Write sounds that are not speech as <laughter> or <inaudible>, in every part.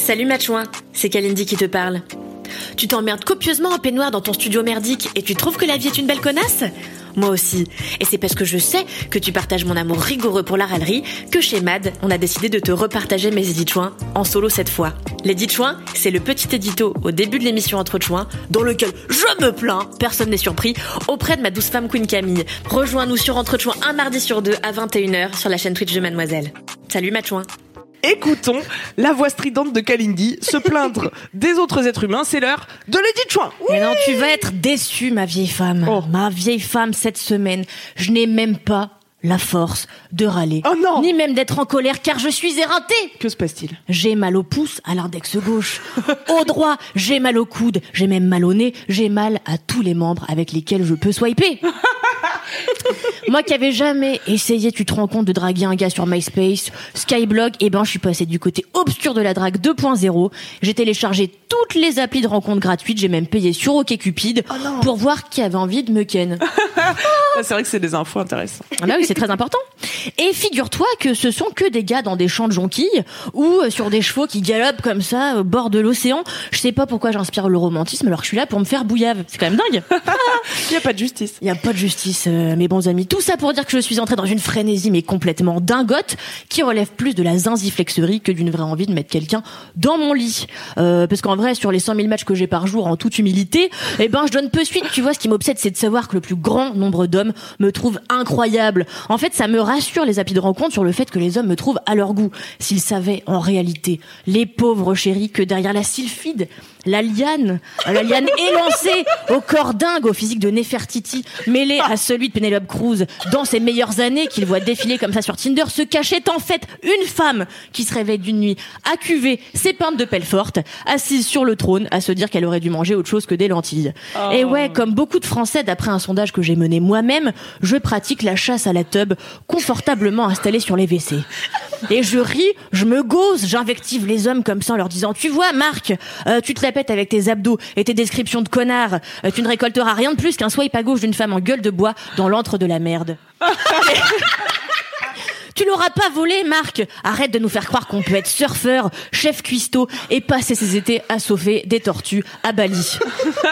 Salut Matchouin, c'est Kalindi qui te parle. Tu t'emmerdes copieusement en peignoir dans ton studio merdique et tu trouves que la vie est une belle connasse? Moi aussi. Et c'est parce que je sais que tu partages mon amour rigoureux pour la râlerie que chez MAD, on a décidé de te repartager mes édits chouins en solo cette fois. L'édit chouin, c'est le petit édito au début de l'émission Entre chouins dans lequel je me plains, personne n'est surpris, auprès de ma douce femme Queen Camille. Rejoins-nous sur Entre chouins un mardi sur deux à 21h sur la chaîne Twitch de Mademoiselle. Salut Matchouin écoutons la voix stridente de Kalindi se plaindre <laughs> des autres êtres humains. C'est l'heure de Lady Chouin. Mais non, tu vas être déçue, ma vieille femme. Oh. Ma vieille femme, cette semaine, je n'ai même pas la force de râler. Oh non Ni même d'être en colère, car je suis éreintée. Que se passe-t-il? J'ai mal au pouce, à l'index gauche. au <laughs> droit, j'ai mal au coude, j'ai même mal au nez, j'ai mal à tous les membres avec lesquels je peux swiper. <laughs> <laughs> Moi qui avais jamais essayé, tu te rends compte, de draguer un gars sur MySpace, Skyblog, et ben je suis passée du côté obscur de la drague 2.0. J'ai téléchargé toutes les applis de rencontres gratuites, j'ai même payé sur OkCupid pour voir qui avait envie de me ken. <laughs> C'est vrai que c'est des infos intéressantes. Ah bah oui, c'est très important. Et figure-toi que ce sont que des gars dans des champs de jonquilles ou euh, sur des chevaux qui galopent comme ça au bord de l'océan. Je sais pas pourquoi j'inspire le romantisme alors que je suis là pour me faire bouillave. C'est quand même dingue. <laughs> Il n'y a pas de justice. Il y a pas de justice, euh, mes bons amis. Tout ça pour dire que je suis entrée dans une frénésie mais complètement dingote qui relève plus de la zinziflexerie que d'une vraie envie de mettre quelqu'un dans mon lit. Euh, parce qu'en vrai, sur les 100 000 matchs que j'ai par jour, en toute humilité, eh ben je donne peu suite. Tu vois, ce qui m'obsède, c'est de savoir que le plus grand nombre d'hommes me trouvent incroyable. En fait, ça me rassure les applis de rencontre sur le fait que les hommes me trouvent à leur goût. S'ils savaient en réalité, les pauvres chéris, que derrière la sylphide, la liane, la liane élancée au corps dingue, au physique de Nefertiti, mêlé à celui de Penelope Cruz dans ses meilleures années qu'il voit défiler comme ça sur Tinder, se cachait en fait une femme qui se réveille d'une nuit accuvée, ses pintes de pelle forte, assise sur le trône, à se dire qu'elle aurait dû manger autre chose que des lentilles. Et ouais, comme beaucoup de Français, d'après un sondage que j'ai mené moi-même, je pratique la chasse à la tub confortablement installée sur les WC. Et je ris, je me gauze, j'invective les hommes comme ça en leur disant Tu vois, Marc, euh, tu te la pètes avec tes abdos et tes descriptions de connard. Euh, tu ne récolteras rien de plus qu'un swipe à gauche d'une femme en gueule de bois dans l'antre de la merde. <laughs> Tu l'auras pas volé, Marc. Arrête de nous faire croire qu'on peut être surfeur, chef cuistot et passer ses étés à sauver des tortues à Bali.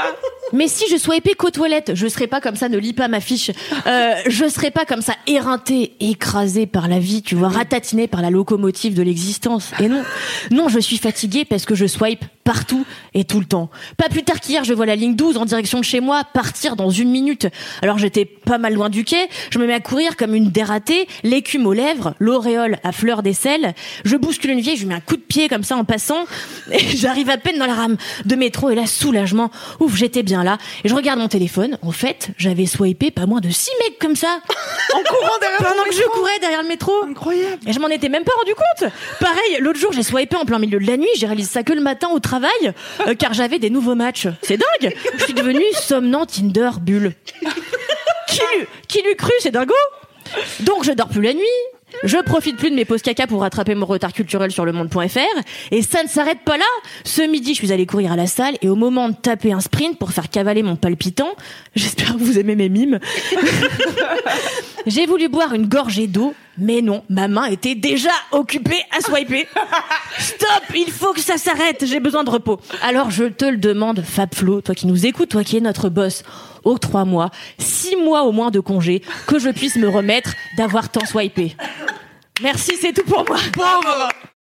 <laughs> Mais si je swipais qu'aux toilettes, je serais pas comme ça, ne lis pas ma fiche. Euh, je serais pas comme ça, éreinté, écrasé par la vie, tu vois, ratatiné par la locomotive de l'existence. Et non, non, je suis fatiguée parce que je swipe partout et tout le temps. Pas plus tard qu'hier, je vois la ligne 12 en direction de chez moi partir dans une minute. Alors j'étais pas mal loin du quai, je me mets à courir comme une dératée, l'écume aux lèvres, l'auréole à fleur d'aisselle. Je bouscule une vieille, je lui mets un coup de pied comme ça en passant. <laughs> Et j'arrive à peine dans la rame de métro et là, soulagement. Ouf, j'étais bien là. Et je regarde mon téléphone. En fait, j'avais swipé pas moins de six mecs comme ça. <laughs> En courant derrière Pendant que je courais derrière le métro. Incroyable. Et je m'en étais même pas rendu compte. Pareil, l'autre jour, j'ai swipé en plein milieu de la nuit. J'ai réalisé ça que le matin au travail, euh, car j'avais des nouveaux matchs. C'est dingue. Je suis devenue somnant Tinder bulle. Qui l'eût, qui cru, c'est dingo. Donc je dors plus la nuit. Je profite plus de mes pauses caca pour rattraper mon retard culturel sur le monde.fr. Et ça ne s'arrête pas là. Ce midi, je suis allée courir à la salle et au moment de taper un sprint pour faire cavaler mon palpitant, j'espère que vous aimez mes mimes, j'ai voulu boire une gorgée d'eau, mais non, ma main était déjà occupée à swiper. Stop, il faut que ça s'arrête, j'ai besoin de repos. Alors je te le demande, Fab Flo, toi qui nous écoutes, toi qui es notre boss, octroie-moi six mois au moins de congé que je puisse me remettre d'avoir tant swipé. Merci, c'est tout pour moi.